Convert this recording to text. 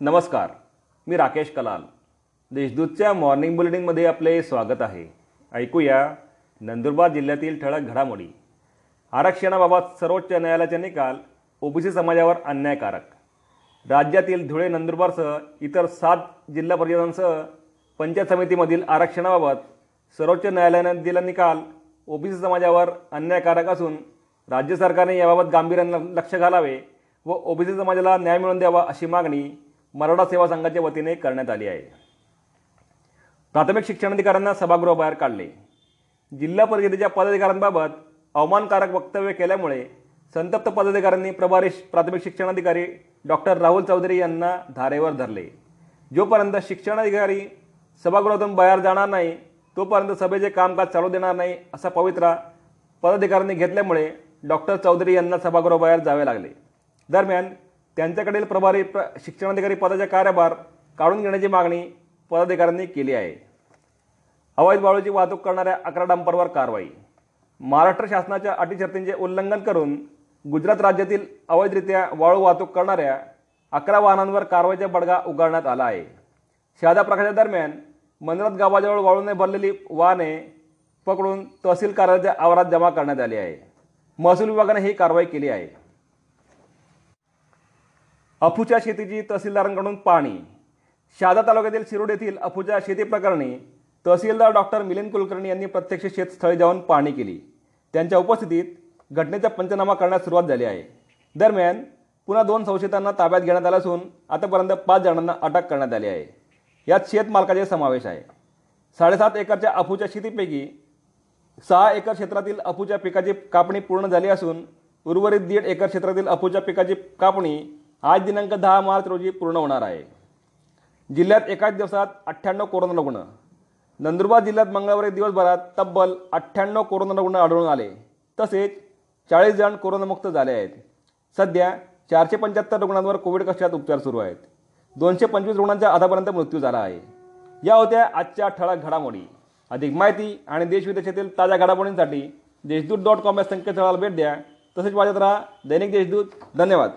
नमस्कार मी राकेश कलाल. देशदूतच्या मॉर्निंग बुलेटिनमध्ये आपले स्वागत आहे. ऐकूया नंदुरबार जिल्ह्यातील ठळक घडामोडी. आरक्षणाबाबत सर्वोच्च न्यायालयाचे निकाल ओबीसी समाजावर अन्यायकारक. राज्यातील धुळे नंदुरबारसह इतर सात जिल्हा परिषदांसह पंचायत समितीमधील आरक्षणाबाबत सर्वोच्च न्यायालयाने दिला निकाल ओबीसी समाजावर अन्यायकारक असून राज्य सरकारने याबाबत गांभीर्याने लक्ष घालावे व ओबीसी समाजाला न्याय मिळवून द्यावा अशी मागणी मराठा सेवा संघाच्या वतीने करण्यात आली आहे. प्राथमिक शिक्षणाधिकाऱ्यांना सभागृहाबाहेर काढले. जिल्हा परिषदेच्या पदाधिकाऱ्यांबाबत अवमानकारक वक्तव्य केल्यामुळे संतप्त पदाधिकाऱ्यांनी प्रभारी प्राथमिक शिक्षणाधिकारी डॉक्टर राहुल चौधरी यांना धारेवर धरले. जोपर्यंत शिक्षणाधिकारी सभागृहातून बाहेर जाणार नाही तोपर्यंत सभेचे कामकाज चालू देणार नाही असा पवित्रा पदाधिकाऱ्यांनी घेतल्यामुळे डॉक्टर चौधरी यांना सभागृहाबाहेर जावे लागले. दरम्यान त्यांच्याकडील प्रभारी प्र शिक्षणाधिकारी पदाचा कार्यभार काढून घेण्याची मागणी पदाधिकाऱ्यांनी केली आहे. अवैध वाळूची वाहतूक करणाऱ्या अकरा डंपरवर कारवाई. महाराष्ट्र शासनाच्या अटी शर्तींचे उल्लंघन करून गुजरात राज्यातील अवैधरित्या वाळू वाहतूक करणाऱ्या अकरा वाहनांवर कारवाईचा बडगा उगारण्यात आला आहे. शहादा प्रकाशादरम्यान मंदिरात गावाजवळ वाळूने भरलेली वाहने पकडून तहसील कार्यालयाच्या आवारात जमा करण्यात आली आहे. महसूल विभागाने ही कारवाई केली आहे. अफूच्या शेतीची तहसीलदारांकडून पाणी. शहादा तालुक्यातील शिरोड येथील अफूच्या शेती प्रकरणी तहसीलदार डॉक्टर मिलिंद कुलकर्णी यांनी प्रत्यक्ष शेतस्थळी जाऊन पाहणी केली. त्यांच्या उपस्थितीत घटनेचा पंचनामा करण्यास सुरुवात झाली आहे. दरम्यान पुन्हा दोन संशयितांना ताब्यात घेण्यात आलं असून आतापर्यंत पाच जणांना अटक करण्यात आली आहे. यात शेतमालकाचे समावेश आहे. साडेसात एकरच्या अफूच्या शेतीपैकी सहा एकर क्षेत्रातील अफूच्या पिकाची कापणी पूर्ण झाली असून उर्वरित दीड एकर क्षेत्रातील अफूच्या पिकाची कापणी आज दिनांक दहा मार्च रोजी पूर्ण होणार आहे. जिल्ह्यात एकाच दिवसात अठ्ठ्याण्णव कोरोना रुग्ण. नंदुरबार जिल्ह्यात मंगळवारी दिवसभरात तब्बल अठ्ठ्याण्णव कोरोना रुग्ण आढळून आले. तसेच चाळीस जण कोरोनामुक्त झाले आहेत. सध्या चारशे पंच्याहत्तर रुग्णांवर कोविड कक्षात उपचार सुरू आहेत. दोनशे पंचवीस रुग्णांचा आतापर्यंत मृत्यू झाला आहे. या होत्या आजच्या ठळक घडामोडी. अधिक माहिती आणि देशविदेशातील ताज्या घडामोडींसाठी देशदूत डॉट कॉम या संकेतस्थळाला भेट द्या. तसेच वाजत राहा दैनिक देशदूत. धन्यवाद.